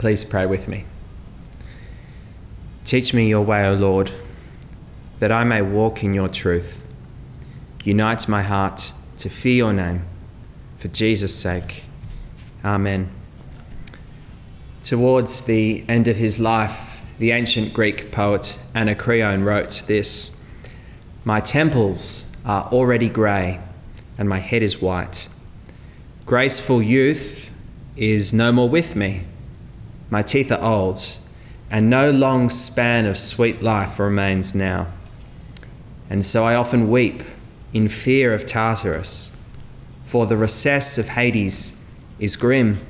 Please pray with me. Teach me your way, O Lord, that I may walk in your truth. Unite my heart to fear your name, for Jesus' sake. Amen. Towards the end of his life, the ancient Greek poet Anacreon wrote this My temples are already grey, and my head is white. Graceful youth is no more with me. My teeth are old, and no long span of sweet life remains now. And so I often weep in fear of Tartarus, for the recess of Hades is grim,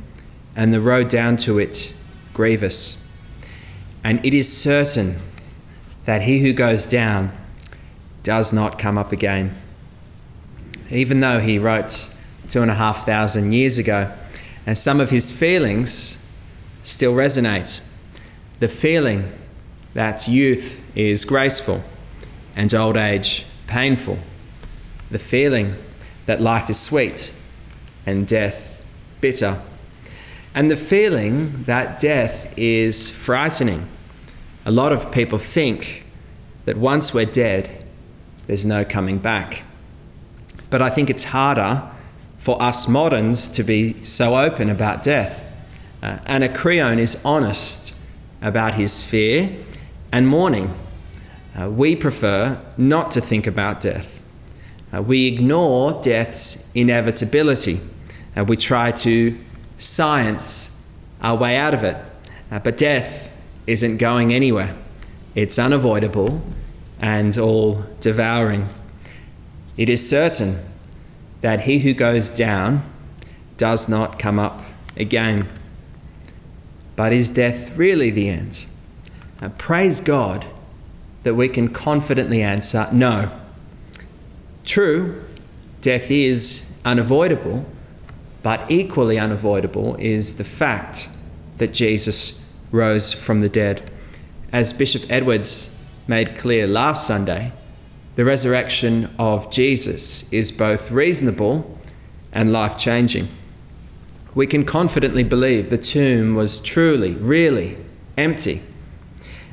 and the road down to it grievous. And it is certain that he who goes down does not come up again. Even though he wrote two and a half thousand years ago, and some of his feelings still resonate. The feeling that youth is graceful and old age painful. The feeling that life is sweet and death bitter. And the feeling that death is frightening. A lot of people think that once we're dead, there's no coming back. But I think it's harder for us moderns to be so open about death. Uh, Anacreon is honest about his fear and mourning. Uh, we prefer not to think about death. Uh, we ignore death's inevitability. Uh, we try to science our way out of it. Uh, but death isn't going anywhere, it's unavoidable and all devouring. It is certain that he who goes down does not come up again. But is death really the end? Praise God that we can confidently answer no. True, death is unavoidable, but equally unavoidable is the fact that Jesus rose from the dead. As Bishop Edwards made clear last Sunday, the resurrection of Jesus is both reasonable and life changing. We can confidently believe the tomb was truly, really empty.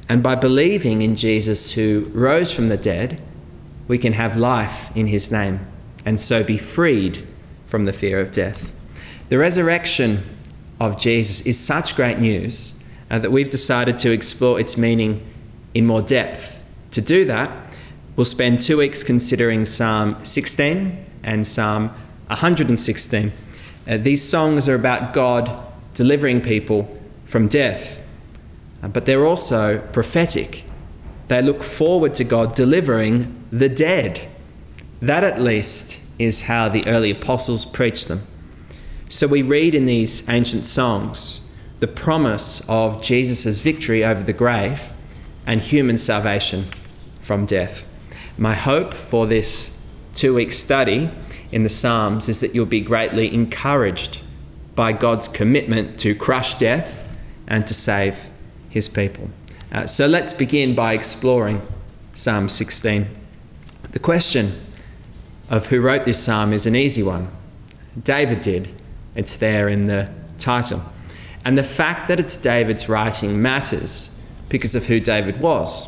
And by believing in Jesus who rose from the dead, we can have life in his name and so be freed from the fear of death. The resurrection of Jesus is such great news uh, that we've decided to explore its meaning in more depth. To do that, We'll spend two weeks considering Psalm 16 and Psalm 116. Uh, these songs are about God delivering people from death, uh, but they're also prophetic. They look forward to God delivering the dead. That, at least, is how the early apostles preached them. So we read in these ancient songs the promise of Jesus' victory over the grave and human salvation from death. My hope for this two week study in the Psalms is that you'll be greatly encouraged by God's commitment to crush death and to save his people. Uh, so let's begin by exploring Psalm 16. The question of who wrote this psalm is an easy one. David did. It's there in the title. And the fact that it's David's writing matters because of who David was.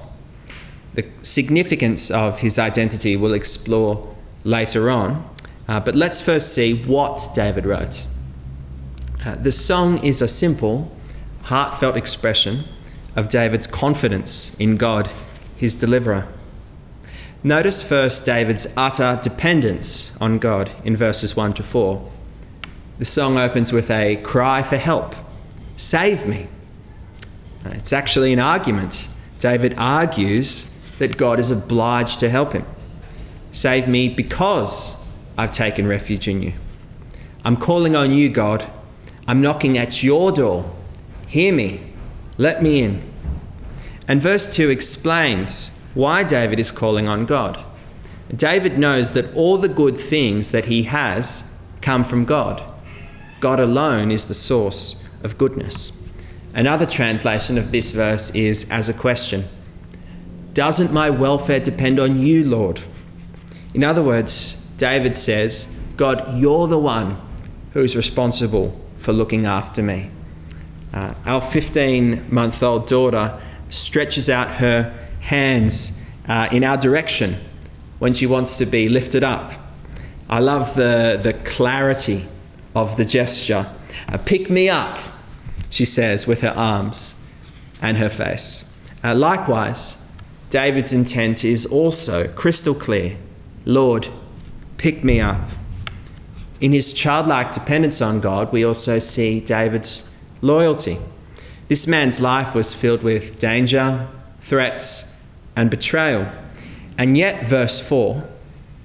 The significance of his identity we'll explore later on. Uh, but let's first see what David wrote. Uh, the song is a simple, heartfelt expression of David's confidence in God, his deliverer. Notice first David's utter dependence on God in verses 1 to 4. The song opens with a cry for help Save me. Uh, it's actually an argument. David argues that God is obliged to help him. Save me because I've taken refuge in you. I'm calling on you, God. I'm knocking at your door. Hear me. Let me in. And verse 2 explains why David is calling on God. David knows that all the good things that he has come from God. God alone is the source of goodness. Another translation of this verse is as a question doesn't my welfare depend on you, Lord? In other words, David says, God, you're the one who is responsible for looking after me. Uh, our 15 month old daughter stretches out her hands uh, in our direction when she wants to be lifted up. I love the, the clarity of the gesture. Uh, pick me up, she says with her arms and her face. Uh, likewise, David's intent is also crystal clear Lord, pick me up. In his childlike dependence on God, we also see David's loyalty. This man's life was filled with danger, threats, and betrayal. And yet, verse 4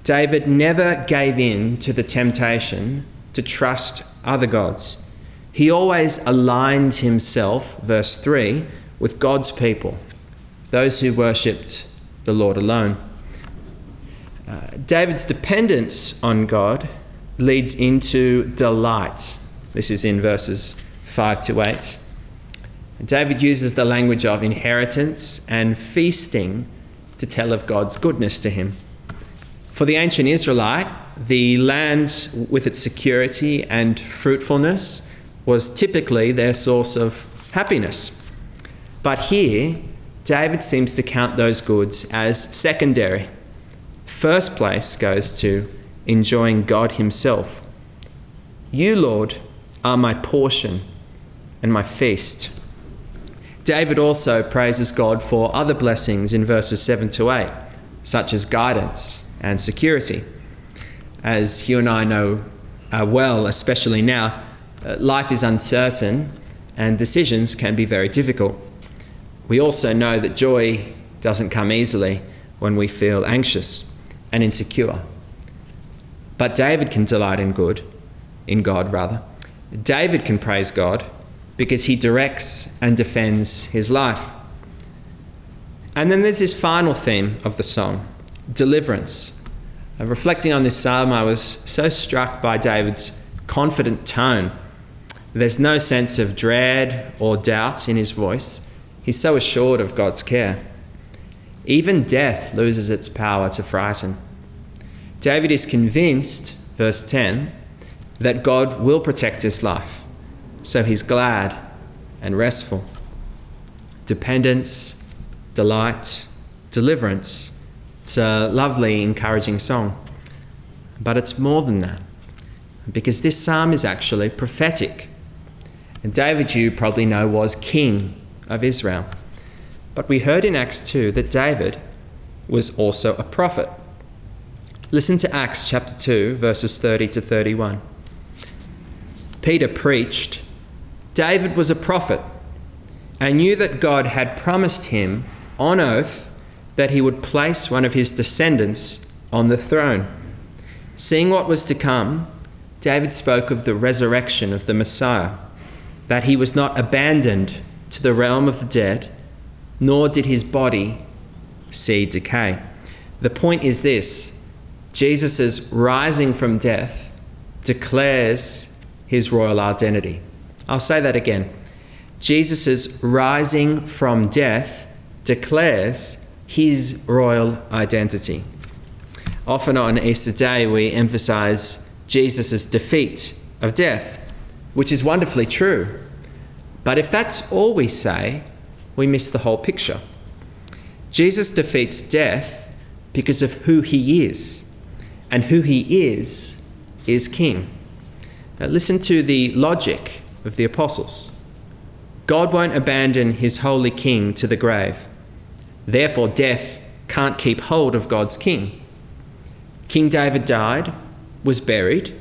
David never gave in to the temptation to trust other gods. He always aligned himself, verse 3, with God's people, those who worshipped the Lord alone. David's dependence on God leads into delight. This is in verses 5 to 8. David uses the language of inheritance and feasting to tell of God's goodness to him. For the ancient Israelite, the land with its security and fruitfulness was typically their source of happiness. But here, David seems to count those goods as secondary. First place goes to enjoying God Himself. You, Lord, are my portion and my feast. David also praises God for other blessings in verses 7 to 8, such as guidance and security. As you and I know uh, well, especially now, uh, life is uncertain and decisions can be very difficult. We also know that joy doesn't come easily when we feel anxious and insecure. But David can delight in good, in God rather. David can praise God because he directs and defends his life. And then there's this final theme of the song deliverance. Uh, reflecting on this psalm, I was so struck by David's confident tone. There's no sense of dread or doubt in his voice. He's so assured of God's care. Even death loses its power to frighten. David is convinced, verse 10, that God will protect his life. So he's glad and restful. Dependence, delight, deliverance. It's a lovely, encouraging song. But it's more than that, because this psalm is actually prophetic. And David, you probably know, was king of Israel. But we heard in Acts 2 that David was also a prophet. Listen to Acts chapter 2, verses 30 to 31. Peter preached David was a prophet and knew that God had promised him on oath that he would place one of his descendants on the throne. Seeing what was to come, David spoke of the resurrection of the Messiah, that he was not abandoned to the realm of the dead, nor did his body see decay. The point is this Jesus' rising from death declares his royal identity. I'll say that again. Jesus' rising from death declares his royal identity. Often on Easter Day, we emphasize Jesus' defeat of death, which is wonderfully true. But if that's all we say, we miss the whole picture. Jesus defeats death because of who he is, and who he is is king. Now listen to the logic of the apostles. God won't abandon his holy king to the grave. Therefore, death can't keep hold of God's king. King David died, was buried,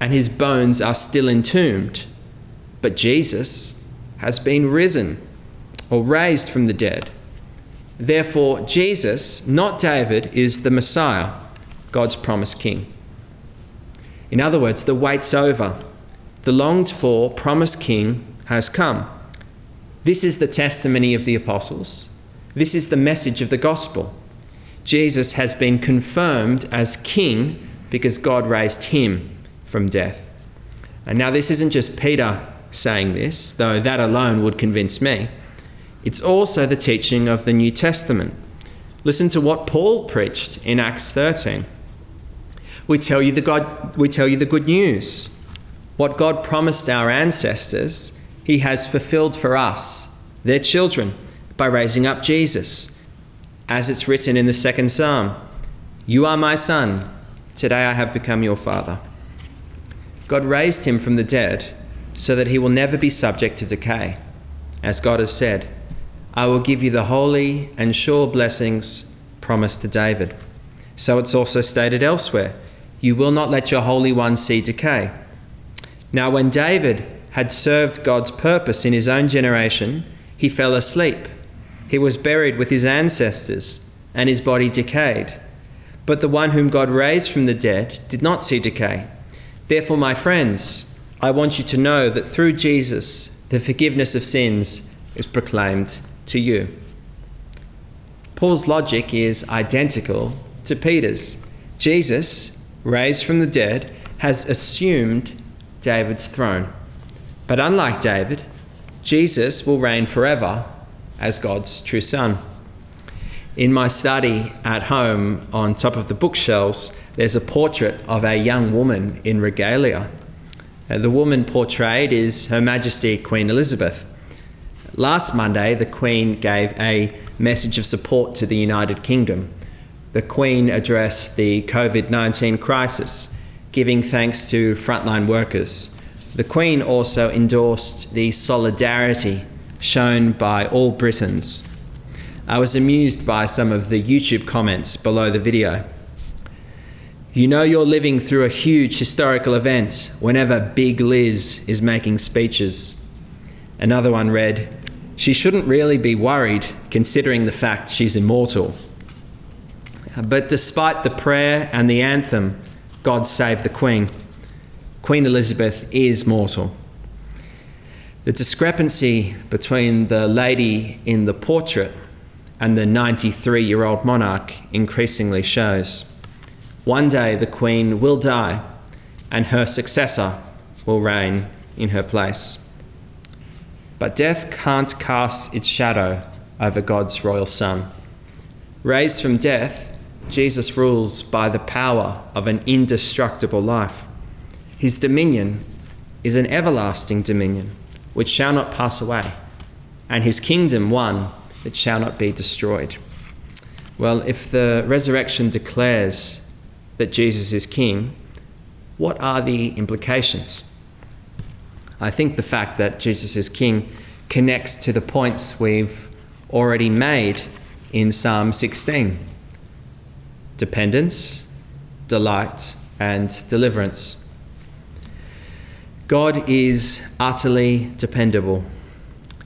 and his bones are still entombed. But Jesus has been risen or raised from the dead. Therefore, Jesus, not David, is the Messiah, God's promised king. In other words, the wait's over the longed for promised king has come. This is the testimony of the apostles. This is the message of the gospel. Jesus has been confirmed as king because God raised him from death. And now, this isn't just Peter saying this, though that alone would convince me. It's also the teaching of the New Testament. Listen to what Paul preached in Acts 13. We tell you the, God, we tell you the good news what God promised our ancestors, He he has fulfilled for us, their children, by raising up Jesus. As it's written in the second psalm You are my son, today I have become your father. God raised him from the dead so that he will never be subject to decay. As God has said, I will give you the holy and sure blessings promised to David. So it's also stated elsewhere You will not let your Holy One see decay. Now, when David had served God's purpose in his own generation, he fell asleep. He was buried with his ancestors, and his body decayed. But the one whom God raised from the dead did not see decay. Therefore, my friends, I want you to know that through Jesus, the forgiveness of sins is proclaimed to you. Paul's logic is identical to Peter's. Jesus, raised from the dead, has assumed David's throne. But unlike David, Jesus will reign forever as God's true son. In my study at home, on top of the bookshelves, there's a portrait of a young woman in regalia. Uh, the woman portrayed is Her Majesty Queen Elizabeth. Last Monday, the Queen gave a message of support to the United Kingdom. The Queen addressed the COVID 19 crisis, giving thanks to frontline workers the Queen also endorsed the solidarity shown by all Britons. I was amused by some of the YouTube comments below the video. You know you're living through a huge historical event whenever Big Liz is making speeches. Another one read, She shouldn't really be worried considering the fact she's immortal. But despite the prayer and the anthem, God save the Queen. Queen Elizabeth is mortal. The discrepancy between the lady in the portrait and the 93 year old monarch increasingly shows. One day the Queen will die and her successor will reign in her place. But death can't cast its shadow over God's royal Son. Raised from death, Jesus rules by the power of an indestructible life. His dominion is an everlasting dominion which shall not pass away, and his kingdom one that shall not be destroyed. Well, if the resurrection declares that Jesus is king, what are the implications? I think the fact that Jesus is king connects to the points we've already made in Psalm 16 dependence, delight, and deliverance. God is utterly dependable.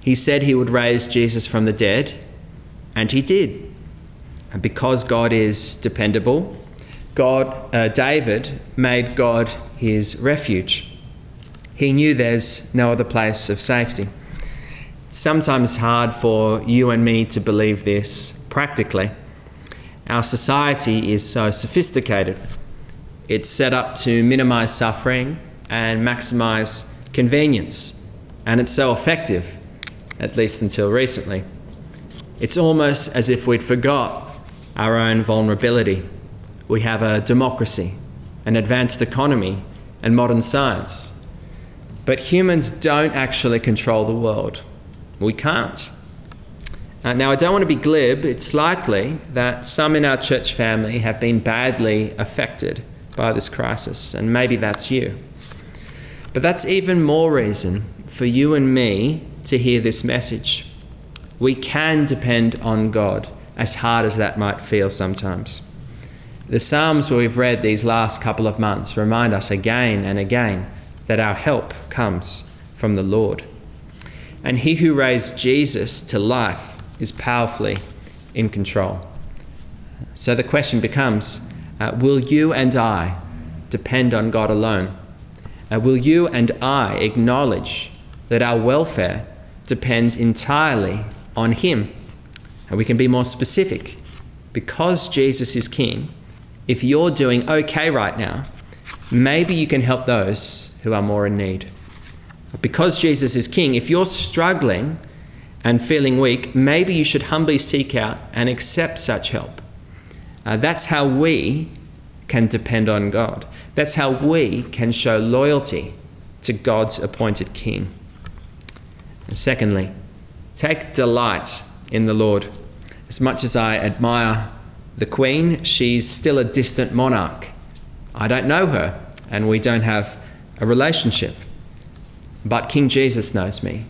He said he would raise Jesus from the dead, and he did. And because God is dependable, God, uh, David made God his refuge. He knew there's no other place of safety. It's sometimes hard for you and me to believe this practically. Our society is so sophisticated. It's set up to minimize suffering and maximize convenience. And it's so effective, at least until recently. It's almost as if we'd forgot our own vulnerability. We have a democracy, an advanced economy, and modern science. But humans don't actually control the world. We can't. Uh, now, I don't want to be glib. It's likely that some in our church family have been badly affected by this crisis, and maybe that's you. But that's even more reason for you and me to hear this message. We can depend on God, as hard as that might feel sometimes. The Psalms we've read these last couple of months remind us again and again that our help comes from the Lord. And he who raised Jesus to life is powerfully in control. So the question becomes uh, will you and I depend on God alone? Uh, will you and I acknowledge that our welfare depends entirely on Him? And we can be more specific. Because Jesus is King, if you're doing okay right now, maybe you can help those who are more in need. Because Jesus is King, if you're struggling and feeling weak, maybe you should humbly seek out and accept such help. Uh, that's how we can depend on God. That's how we can show loyalty to God's appointed king. And secondly, take delight in the Lord. As much as I admire the Queen, she's still a distant monarch. I don't know her, and we don't have a relationship. But King Jesus knows me.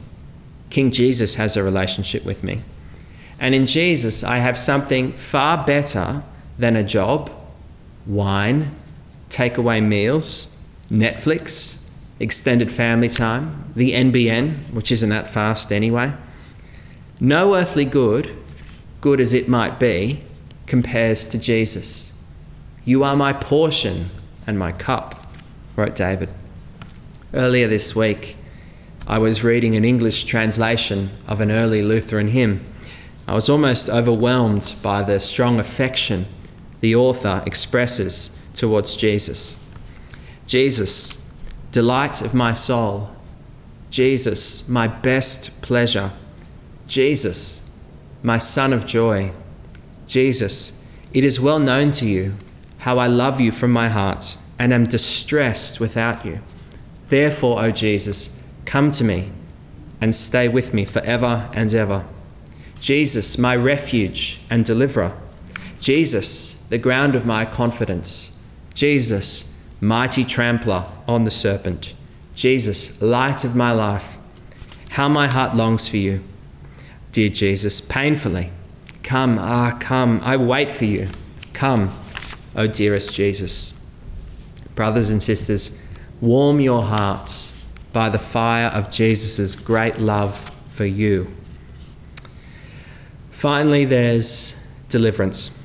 King Jesus has a relationship with me. And in Jesus, I have something far better than a job, wine, takeaway meals, Netflix, extended family time, the NBN, which isn't that fast anyway. No earthly good, good as it might be, compares to Jesus. You are my portion and my cup, wrote David. Earlier this week, I was reading an English translation of an early Lutheran hymn. I was almost overwhelmed by the strong affection the author expresses towards Jesus. Jesus, delight of my soul. Jesus, my best pleasure. Jesus, my son of joy. Jesus, it is well known to you how I love you from my heart and am distressed without you. Therefore, O Jesus, come to me and stay with me forever and ever. Jesus, my refuge and deliverer. Jesus, the ground of my confidence. Jesus, mighty trampler on the serpent. Jesus, light of my life. How my heart longs for you, dear Jesus, painfully. Come, ah, come, I wait for you. Come, O oh dearest Jesus. Brothers and sisters, warm your hearts by the fire of Jesus' great love for you. Finally, there's deliverance.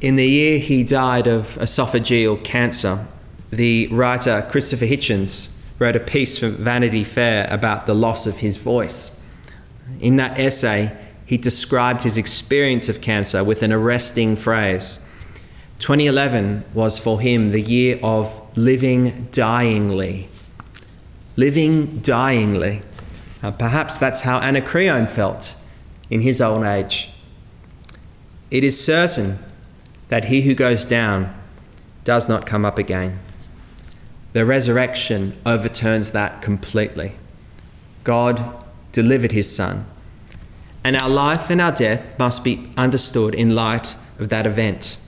In the year he died of esophageal cancer, the writer Christopher Hitchens wrote a piece for Vanity Fair about the loss of his voice. In that essay, he described his experience of cancer with an arresting phrase. 2011 was for him the year of living dyingly. Living dyingly. Uh, perhaps that's how Anacreon felt in his old age. It is certain that he who goes down does not come up again. The resurrection overturns that completely. God delivered his Son and our life and our death must be understood in light of that event.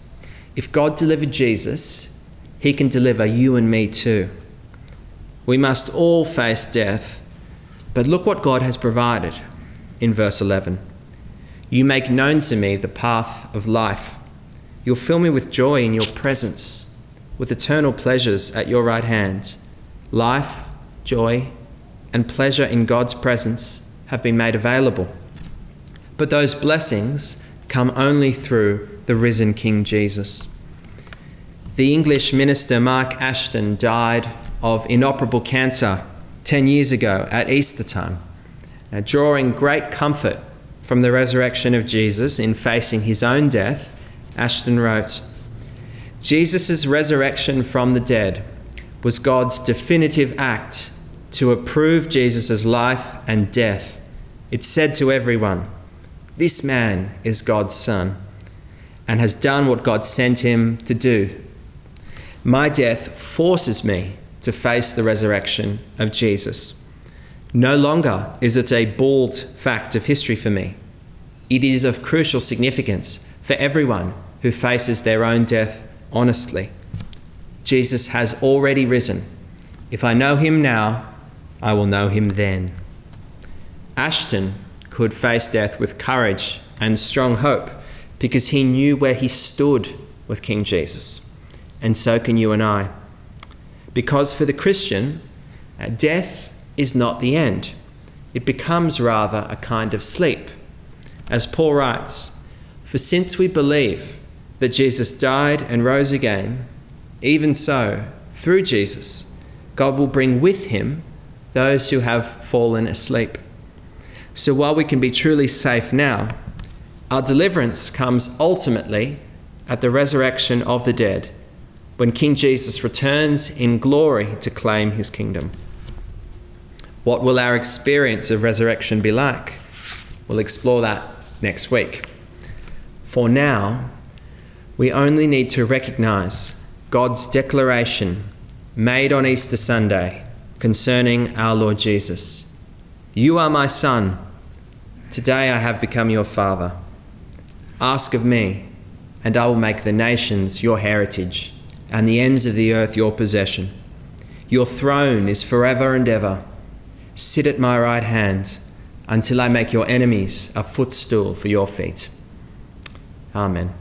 If God delivered Jesus, he can deliver you and me too. We must all face death, but look what God has provided in verse 11. You make known to me the path of life. You'll fill me with joy in your presence, with eternal pleasures at your right hand. Life, joy, and pleasure in God's presence have been made available. But those blessings come only through the risen King Jesus. The English minister Mark Ashton died of inoperable cancer 10 years ago at Easter time. Drawing great comfort from the resurrection of Jesus in facing his own death, Ashton wrote Jesus' resurrection from the dead was God's definitive act to approve Jesus' life and death. It said to everyone, this man is God's Son and has done what God sent him to do. My death forces me to face the resurrection of Jesus. No longer is it a bald fact of history for me. It is of crucial significance for everyone who faces their own death honestly. Jesus has already risen. If I know him now, I will know him then. Ashton could face death with courage and strong hope because he knew where he stood with King Jesus. And so can you and I. Because for the Christian, uh, death is not the end, it becomes rather a kind of sleep. As Paul writes, For since we believe that Jesus died and rose again, even so, through Jesus, God will bring with him those who have fallen asleep. So while we can be truly safe now, our deliverance comes ultimately at the resurrection of the dead, when King Jesus returns in glory to claim his kingdom. What will our experience of resurrection be like? We'll explore that next week. For now, we only need to recognize God's declaration made on Easter Sunday concerning our Lord Jesus You are my son. Today I have become your father. Ask of me, and I will make the nations your heritage, and the ends of the earth your possession. Your throne is forever and ever. Sit at my right hand until I make your enemies a footstool for your feet. Amen.